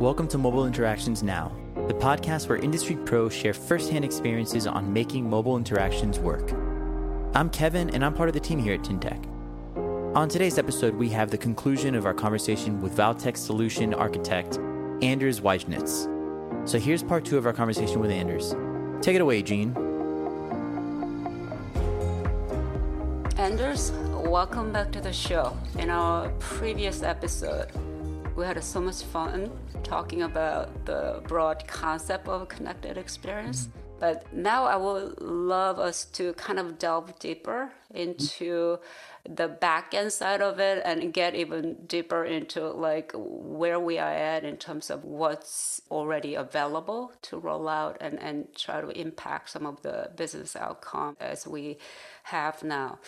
Welcome to Mobile Interactions Now, the podcast where industry pros share firsthand experiences on making mobile interactions work. I'm Kevin, and I'm part of the team here at Tyntec. On today's episode, we have the conclusion of our conversation with Valtech solution architect Anders Weisnitz. So here's part two of our conversation with Anders. Take it away, Gene. Anders, welcome back to the show. In our previous episode, we had so much fun talking about the broad concept of connected experience. Mm-hmm. But now I would love us to kind of delve deeper into the back end side of it and get even deeper into like where we are at in terms of what's already available to roll out and, and try to impact some of the business outcome as we have now.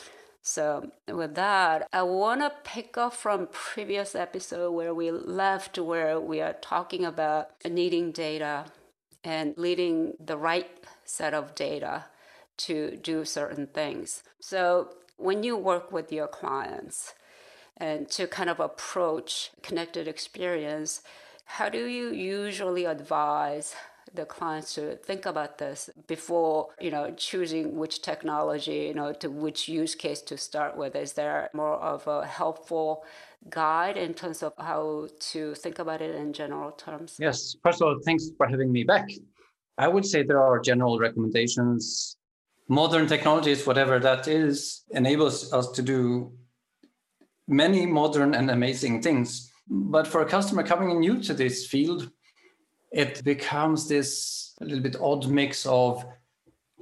So with that, I want to pick up from previous episode where we left where we are talking about needing data and leading the right set of data to do certain things. So when you work with your clients and to kind of approach connected experience, how do you usually advise the clients to think about this before you know choosing which technology you know to which use case to start with. Is there more of a helpful guide in terms of how to think about it in general terms? Yes. First of all thanks for having me back. I would say there are general recommendations. Modern technologies whatever that is enables us to do many modern and amazing things. But for a customer coming in new to this field it becomes this a little bit odd mix of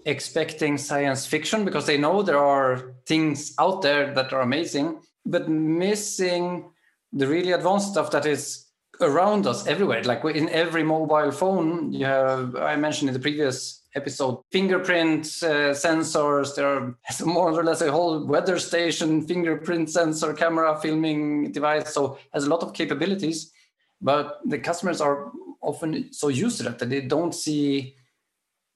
expecting science fiction because they know there are things out there that are amazing, but missing the really advanced stuff that is around us everywhere. Like in every mobile phone, you have, I mentioned in the previous episode, fingerprint uh, sensors. There are more or less a whole weather station, fingerprint sensor, camera filming device. So has a lot of capabilities, but the customers are often so used to that that they don't see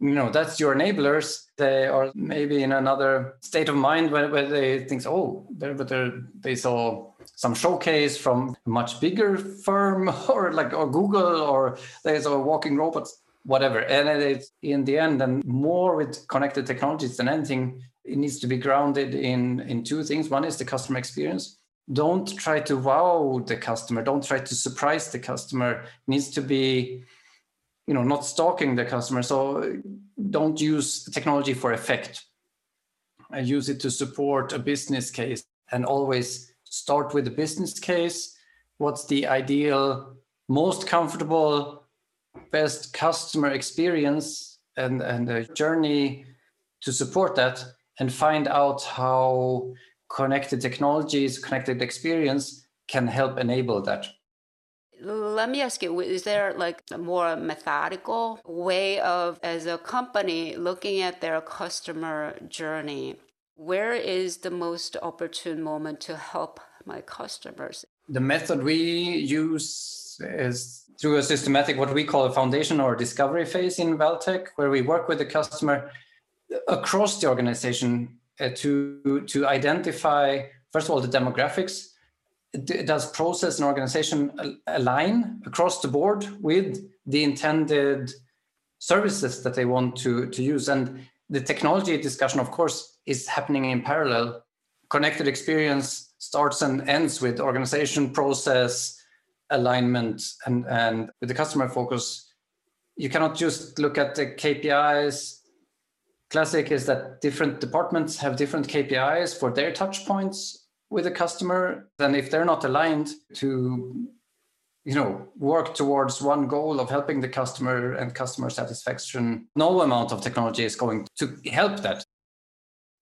you know that's your enablers. They are maybe in another state of mind where, where they think oh they're, but they're, they saw some showcase from a much bigger firm or like or google or they saw walking robots whatever. And it's in the end and more with connected technologies than anything it needs to be grounded in in two things. One is the customer experience don't try to wow the customer don't try to surprise the customer. It needs to be you know not stalking the customer. So don't use technology for effect. I use it to support a business case and always start with the business case. What's the ideal most comfortable best customer experience and and a journey to support that and find out how connected technologies, connected experience can help enable that. Let me ask you, is there like a more methodical way of, as a company, looking at their customer journey? Where is the most opportune moment to help my customers? The method we use is through a systematic, what we call a foundation or discovery phase in Valtech, where we work with the customer across the organization uh, to to identify first of all the demographics. Does process and organization align across the board with the intended services that they want to, to use? And the technology discussion of course is happening in parallel. Connected experience starts and ends with organization process alignment and and with the customer focus. You cannot just look at the kpis classic is that different departments have different KPIs for their touch points with the customer. Then if they're not aligned to you know work towards one goal of helping the customer and customer satisfaction no amount of technology is going to help that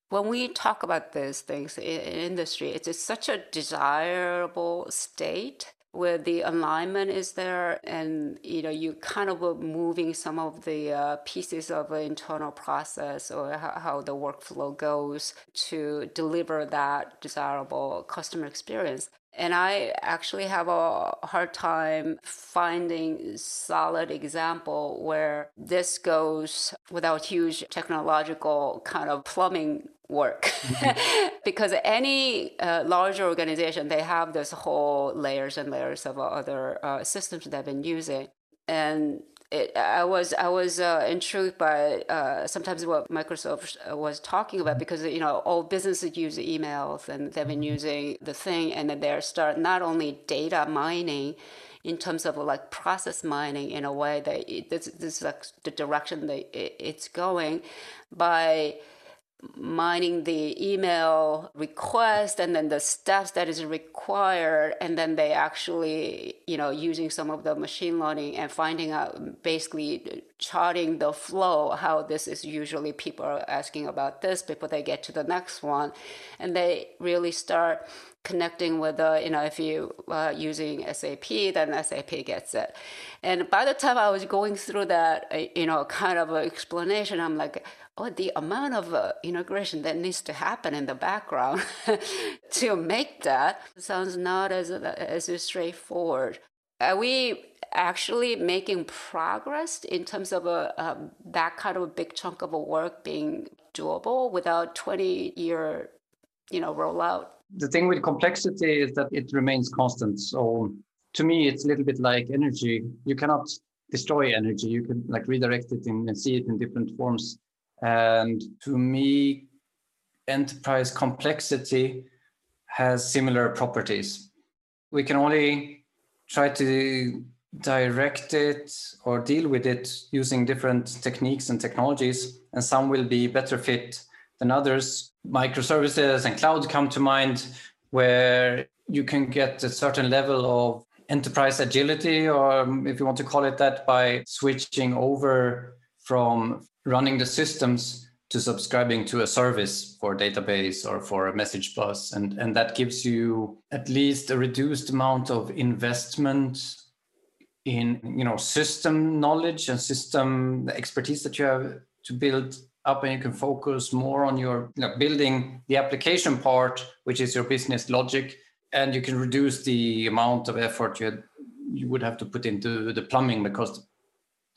when we talk about these things in industry it's such a desirable state where the alignment is there and you know you kind of moving some of the uh, pieces of an internal process or how, how, the workflow goes to deliver that desirable customer experience. And I actually have a hard time finding solid example where this goes without huge technological kind of plumbing work. Mm-hmm. because any uh, large organization they have this whole layers and layers of other uh, systems they've been using. And it, I was I was uh, intrigued by uh, sometimes what Microsoft uh, was talking about because you know all businesses use emails and they've been using the thing and then they start not only data mining in terms of like process mining in a way that it, this, this is like the direction that it, it's going by mining the email request and then the steps that is required and then they actually you know using some of the machine learning and finding out basically charting the flow how this is usually people are asking about this before they get to the next one. And they really start connecting with the you know if you uh, using sap then sap gets it. And by the time i was going through that uh, you know kind of explanation i'm like oh, the amount of uh, integration that needs to happen in the background to make that sounds not as, as straightforward. Are we actually making progress in terms of a, um, that kind of a big chunk of a work being doable without 20 year, you know, rollout? The thing with complexity is that it remains constant. So to me, it's a little bit like energy. You cannot destroy energy. You can like redirect it and see it in different forms and to me, enterprise complexity has similar properties. We can only try to direct it or deal with it using different techniques and technologies, and some will be better fit than others. Microservices and cloud come to mind, where you can get a certain level of enterprise agility, or um, if you want to call it that, by switching over from running the systems to subscribing to a service for database or for a message bus. And and that gives you at least a reduced amount of investment in you know system knowledge and system expertise that you have to build up. And you can focus more on your you know, building the application part which is your business logic. And you can reduce the amount of effort you had, you would have to put into the plumbing because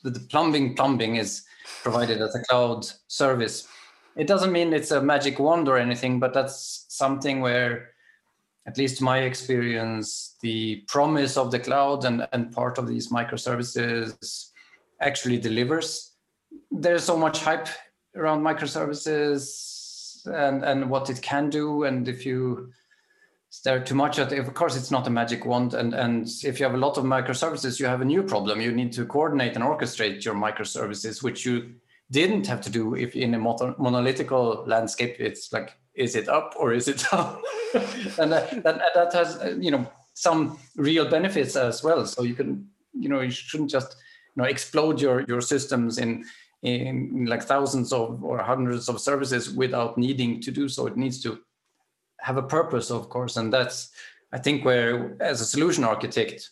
the, the plumbing plumbing is provided as a cloud service. It doesn't mean it's a magic wand or anything, but that's something where, at least my experience, the promise of the cloud and, and part of these microservices actually delivers. There's so much hype around microservices and, and what it can do. And if you stare too much of course, it's not a magic wand. And, and if you have a lot of microservices, you have a new problem. You need to coordinate and orchestrate your microservices, which you didn't have to do if in a monolithical landscape. It's like, is it up or is it down? and that, that, that has, you know, some real benefits as well. So you can, you know, you shouldn't just, you know, explode your, your systems in, in like thousands of or hundreds of services without needing to do so. It needs to have a purpose, of course, and that's I think where as a solution architect,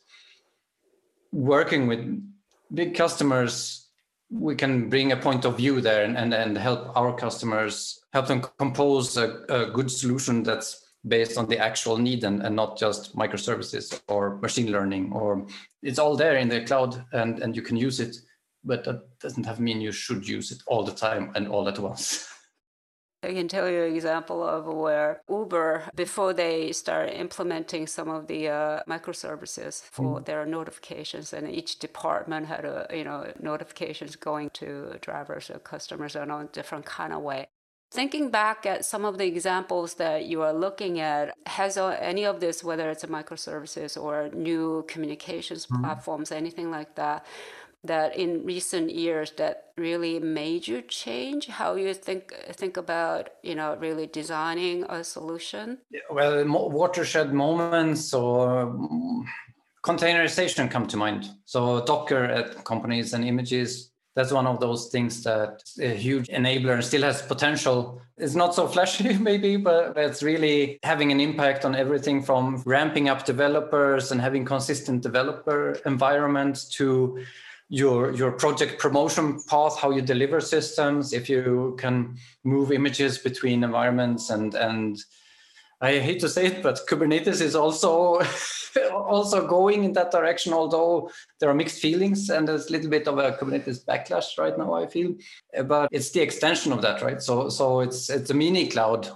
working with big customers, we can bring a point of view there and and, and help our customers help them compose a, a good solution that's based on the actual need and, and not just microservices or machine learning or it's all there in the cloud and, and you can use it but that doesn't have mean you should use it all the time and all at once I can tell you an example of where Uber, before they start implementing some of the uh, microservices for mm. their notifications, and each department had a you know notifications going to drivers or customers in a different kind of way. Thinking back at some of the examples that you are looking at, has any of this, whether it's a microservices or new communications mm. platforms, anything like that, that in recent years that really major change how you think think about you know really designing a solution? Well watershed moments or mm, containerization come to mind. So docker at companies and images that's one of those things that a huge enabler and still has potential. It's not so flashy maybe but it's really having an impact on everything from ramping up developers and having consistent developer environments to your your project promotion path how you deliver systems if you can move images between environments and and I hate to say it, but Kubernetes is also also going in that direction. Although there are mixed feelings and there's a little bit of a Kubernetes backlash right now, I feel. But it's the extension of that, right? So so it's it's a mini cloud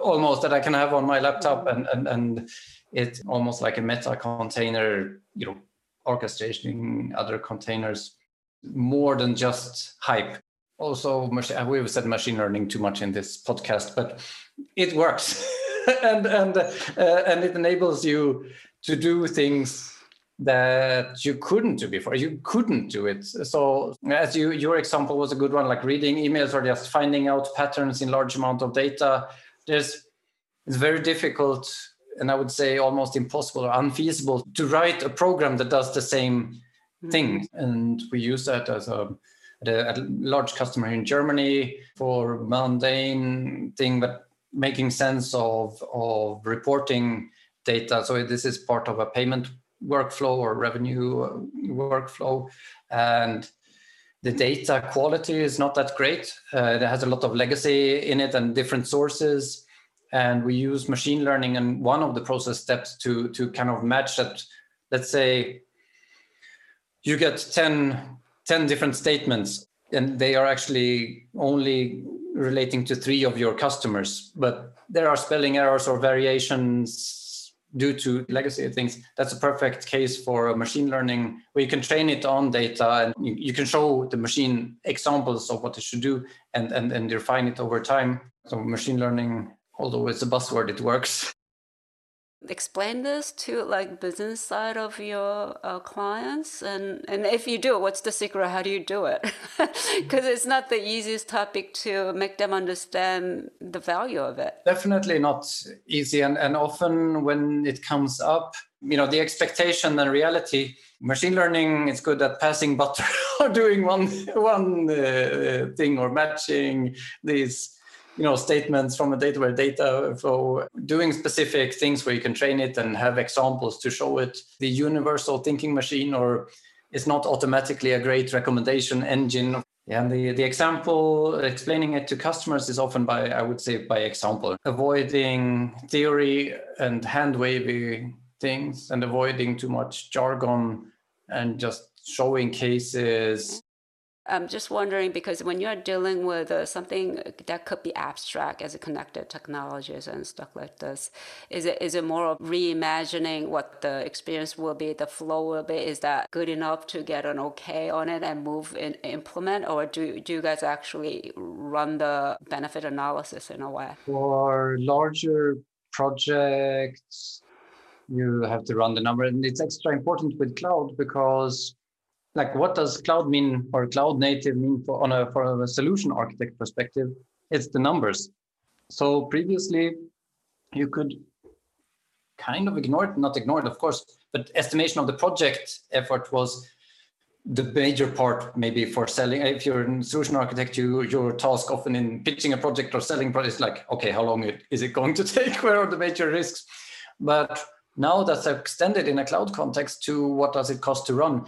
almost that I can have on my laptop, and and and it's almost like a meta container, you know, orchestrating other containers more than just hype. Also, we've said machine learning too much in this podcast, but it works. and and uh, and it enables you to do things that you couldn't do before. You couldn't do it. So as you your example was a good one, like reading emails or just finding out patterns in large amount of data. There's it's very difficult and I would say almost impossible or unfeasible to write a program that does the same thing. Mm-hmm. And we use that as a, a, a large customer in Germany for mundane thing, but making sense of of reporting data. So this is part of a payment workflow or revenue workflow, and the data quality is not that great. Uh, it has a lot of legacy in it and different sources. And we use machine learning and one of the process steps to to kind of match that. Let's say you get 10, 10 different statements and they are actually only relating to three of your customers, but there are spelling errors or variations due to legacy things. That's a perfect case for machine learning where you can train it on data and you, you can show the machine examples of what it should do and, and, and refine it over time. So machine learning, although it's a buzzword, it works. explain this to like business side of your uh, clients and and if you do what's the secret? How do you do it? Because it's not the easiest topic to make them understand the value of it. Definitely not easy and and often when it comes up you know the expectation and reality machine learning is good at passing butter or doing one one uh, thing or matching these you know statements from a data where data flow doing specific things where you can train it and have examples to show it. The universal thinking machine or it's not automatically a great recommendation engine. Yeah, and the, the example explaining it to customers is often by i would say by example. Avoiding theory and hand waving things and avoiding too much jargon and just showing cases I'm just wondering because when you're dealing with uh, something that could be abstract as a connected technologies and stuff like this, is it is it more of reimagining what the experience will be, the flow will be? Is that good enough to get an okay on it and move and implement, or do do you guys actually run the benefit analysis in a way? For larger projects, you have to run the number, and it's extra important with cloud because like what does cloud mean or cloud native mean for on a for a solution architect perspective? It's the numbers. So previously you could kind of ignore it not ignore it of course but estimation of the project effort was the major part maybe for selling. If you're a solution architect you your task often in pitching a project or selling projects is like okay how long is it going to take? Where are the major risks? But now that's extended in a cloud context to what does it cost to run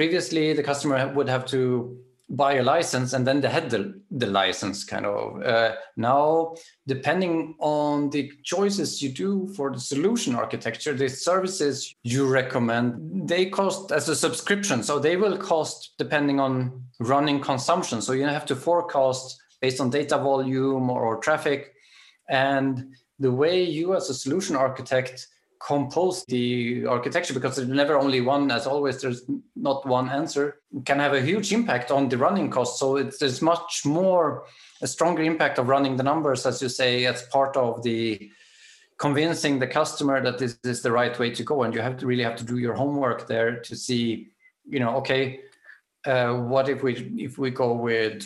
previously the customer would have to buy a license and then they had the, the license kind of. Uh, now depending on the choices you do for the solution architecture the services you recommend they cost as a subscription. So they will cost depending on running consumption. So you have to forecast based on data volume or, or traffic. And the way you as a solution architect compose the architecture because there's never only one as always there's not one answer can have a huge impact on the running cost. So it's there's much more a stronger impact of running the numbers as you say as part of the convincing the customer that this is the right way to go. And you have to really have to do your homework there to see you know okay uh, what if we if we go with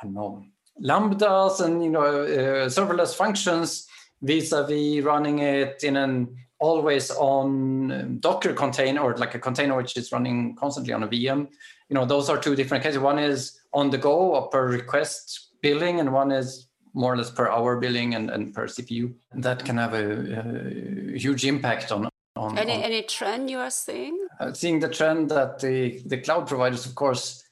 i don't know lambdas and you know uh, serverless functions vis-a-vis running it in an always on um, Docker container or like a container which is running constantly on a VM. You know, those are two different cases. One is on the go or per request billing, and one is more or less per hour billing and, and per CPU. That can have a, a huge impact on. on any on, any trend you are seeing? Uh, seeing the trend that the the cloud providers, of course,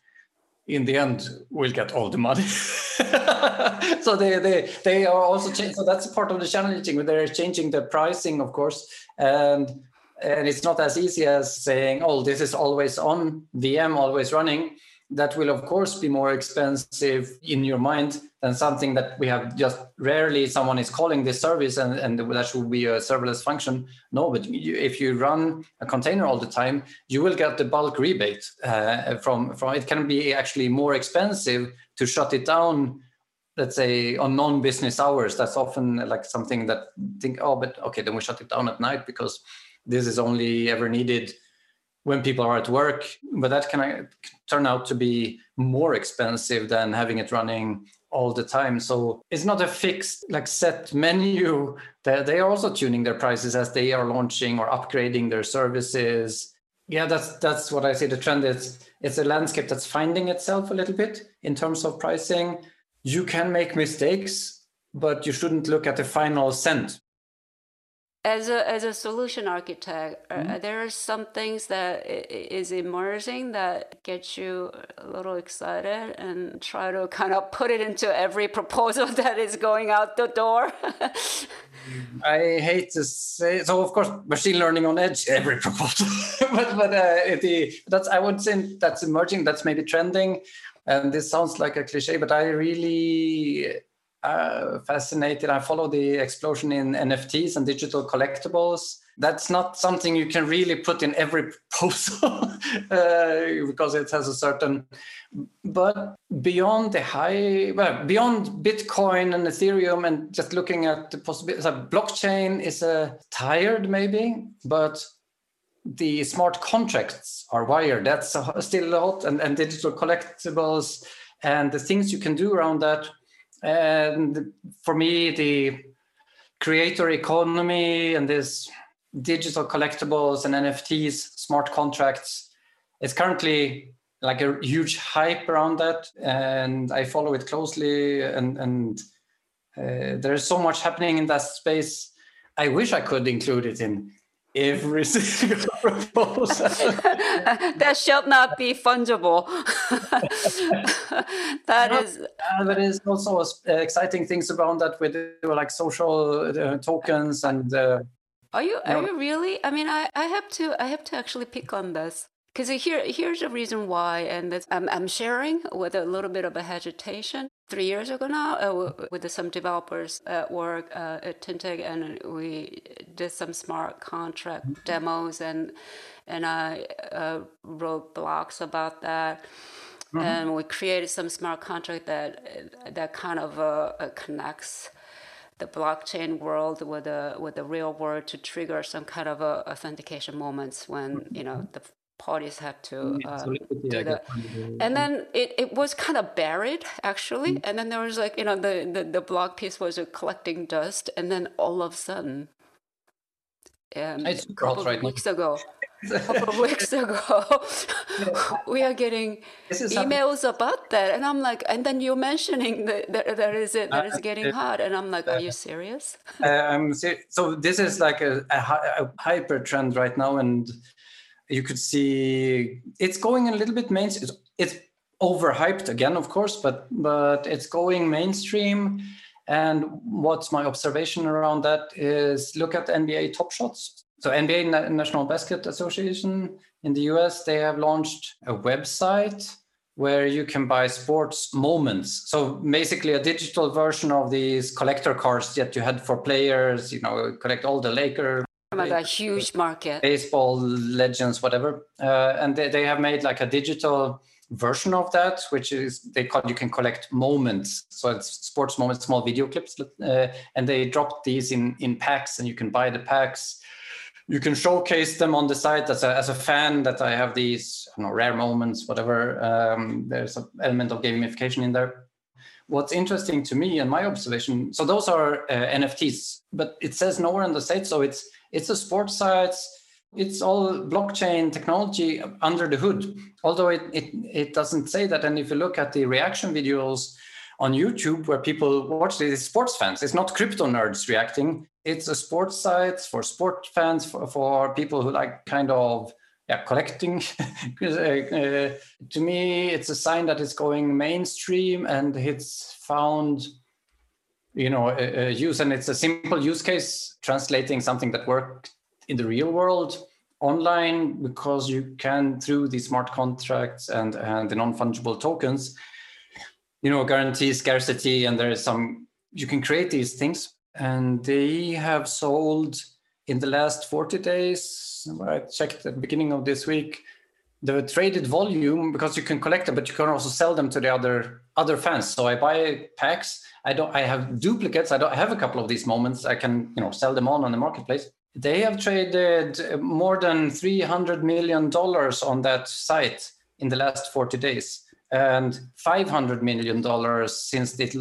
in the end will get all the money. so they they they are also changing. So that's part of the challenging. They're changing the pricing, of course, and and it's not as easy as saying, "Oh, this is always on VM, always running." That will, of course, be more expensive in your mind than something that we have just rarely someone is calling this service and, and that should be a serverless function. No, but you, if you run a container all the time, you will get the bulk rebate uh, from, from it can be actually more expensive to shut it down let's say on non-business hours that's often like something that think oh but okay then we shut it down at night because this is only ever needed when people are at work but that can uh, turn out to be more expensive than having it running all the time. So it's not a fixed like set menu. They are also tuning their prices as they are launching or upgrading their services. Yeah that's that's what i see the trend. Is it's a landscape that's finding itself a little bit in terms of pricing. You can make mistakes but you shouldn't look at the final cent as a as a solution architect mm-hmm. are there some things that is emerging that get you a little excited and try to kind of put it into every proposal that is going out the door. I hate to say so of course machine learning on edge every proposal. But but uh, the, that's i would say that's emerging that's maybe trending. And this sounds like a cliche but i really uh, fascinated. I follow the explosion in NFTs and digital collectibles. That's not something you can really put in every proposal uh, because it has a certain. But beyond the high, well, beyond Bitcoin and Ethereum, and just looking at the possibility, so blockchain is a tired maybe, but the smart contracts are wired. That's still a lot, and, and digital collectibles and the things you can do around that and for me, the creator economy and this digital collectibles and NFTs, smart contracts, it's currently like a huge hype around that. And I follow it closely and, and uh, there's so much happening in that space. I wish I could include it in every single proposal. that shall not be fungible. that no, is. Uh, there is also uh, exciting things around that with like social uh, tokens and. Uh, are you are you, know, you really? I mean, I, I have to I have to actually pick on this because here here's the reason why, and I'm I'm sharing with a little bit of a hesitation three years ago now uh, with some developers at work uh, at Tyntec, and we did some smart contract mm-hmm. demos, and and I uh, wrote blogs about that. Mm-hmm. And we created some smart contract that that kind of uh, uh, connects the blockchain world with the with the real world to trigger some kind of uh, authentication moments when you know the parties had to uh, do that. And then it, it was kind of buried actually. Mm-hmm. And then there was like, you know, the, the, the blog piece was collecting dust. And then all of a sudden, um, it's a couple of weeks ago, a couple of weeks ago, we are getting emails happening. about that. And I'm like, and then you're mentioning that, that, that is it, that is uh, getting hot. And I'm like, are you serious? um, so this is like a, a, a hyper trend right now. And you could see it's going a little bit mainstream. It's overhyped again, of course, but but it's going mainstream. And what's my observation around that is look at NBA Top Shots. So NBA National Basket Association in the US, they have launched a website where you can buy sports moments. So basically a digital version of these collector cards that you had for players, you know, collect all the Laker a huge market. Baseball legends, whatever. Uh, and they, they have made like a digital version of that, which is they call you can collect moments. So it's sports moments, small video clips, uh, and they drop these in in packs, and you can buy the packs. You can showcase them on the site as a as a fan that I have these you know, rare moments, whatever. Um, there's an element of gamification in there. What's interesting to me and my observation, so those are uh, NFTs, but it says nowhere on the site, so it's it's a sports site. It's all blockchain technology under the hood, although it, it, it doesn't say that. And if you look at the reaction videos on YouTube where people watch it's sports fans. It's not crypto nerds reacting. It's a sports site for sport fans, for, for people who like kind of yeah, collecting. uh, uh, to me, it's a sign that it's going mainstream and it's found, you know, a use and it's a simple use case translating something that worked in the real world online because you can through the smart contracts and and the non-fungible tokens you know guarantee scarcity and there is some you can create these things. And they have sold in the last 40 days i checked at the beginning of this week the traded volume because you can collect them but you can also sell them to the other other fans. So i buy packs. I don't i have duplicates. I don't I have a couple of these moments. I can you know sell them on on the marketplace. They have traded more than 300 million dollars on that site in the last 40 days and 500 million dollars since it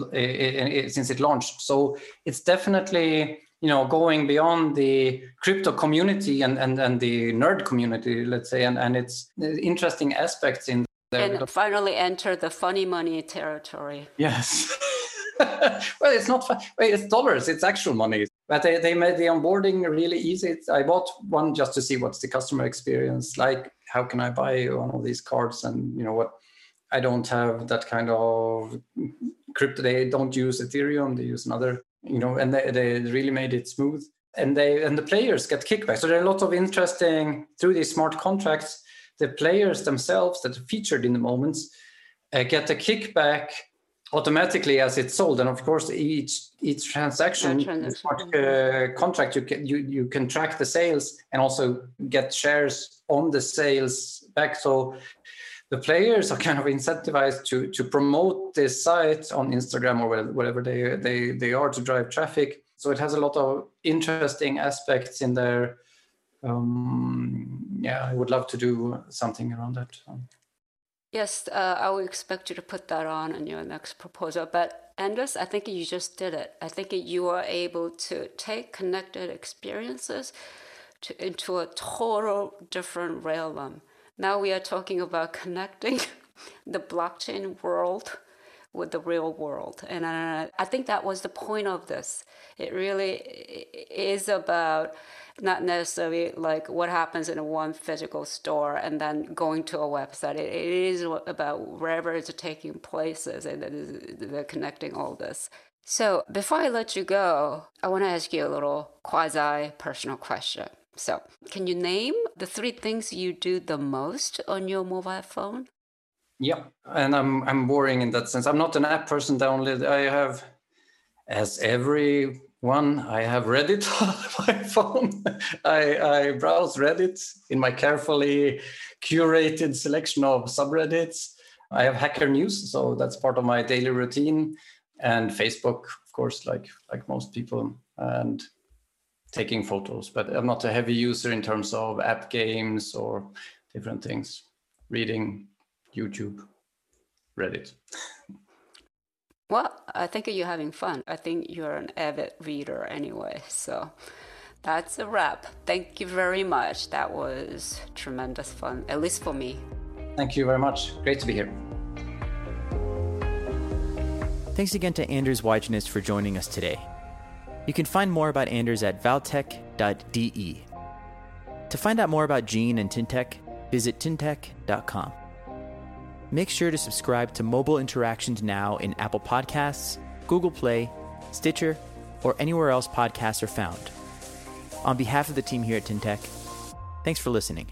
since it launched. So it's definitely you know going beyond the crypto community and and, and the nerd community let's say and and it's interesting aspects in there and finally enter the funny money territory yes well it's not fun. it's dollars it's actual money but they, they made the onboarding really easy. I bought one just to see what's the customer experience like. How can I buy one of these cards? And you know what? I don't have that kind of crypto. They don't use Ethereum. They use another. You know, and they, they really made it smooth. And they and the players get kickback. So there are a lot of interesting through these smart contracts. The players themselves that are featured in the moments uh, get a kickback automatically as it's sold and of course each each transaction, uh, contract you can you, you can track the sales and also get shares on the sales back so the players are kind of incentivized to to promote this site on instagram or whatever they they they are to drive traffic so it has a lot of interesting aspects in there um, yeah i would love to do something around that Yes, uh, I would expect you to put that on in your next proposal. But Anders, I think you just did it. I think you are able to take connected experiences to, into a total different realm. Now we are talking about connecting the blockchain world with the real world. And uh, I think that was the point of this. It really is about not necessarily like what happens in one physical store and then going to a website. it, it is about wherever it's taking places and they're connecting all this. So before I let you go, I want to ask you a little quasi personal question. So, can you name the three things you do the most on your mobile phone? Yeah, and I'm I'm boring in that sense. I'm not an app person. Only I have, as everyone, I have Reddit on my phone. I, I browse Reddit in my carefully curated selection of subreddits. I have Hacker News, so that's part of my daily routine, and Facebook, of course, like like most people, and taking photos. But I'm not a heavy user in terms of app games or different things. Reading, YouTube, Reddit. Well, I think you're having fun. I think you're an avid reader anyway. So that's a wrap. Thank you very much. That was tremendous fun, at least for me. Thank you very much. Great to be here. Thanks again to Anders Weidschnitz for joining us today. You can find more about Anders at valtech.de. To find out more about Gene and Tyntec, visit tyntec.com. Make sure to subscribe to Mobile Interactions now in Apple Podcasts, Google Play, Stitcher, or anywhere else podcasts are found. On behalf of the team here at Tyntec, thanks for listening.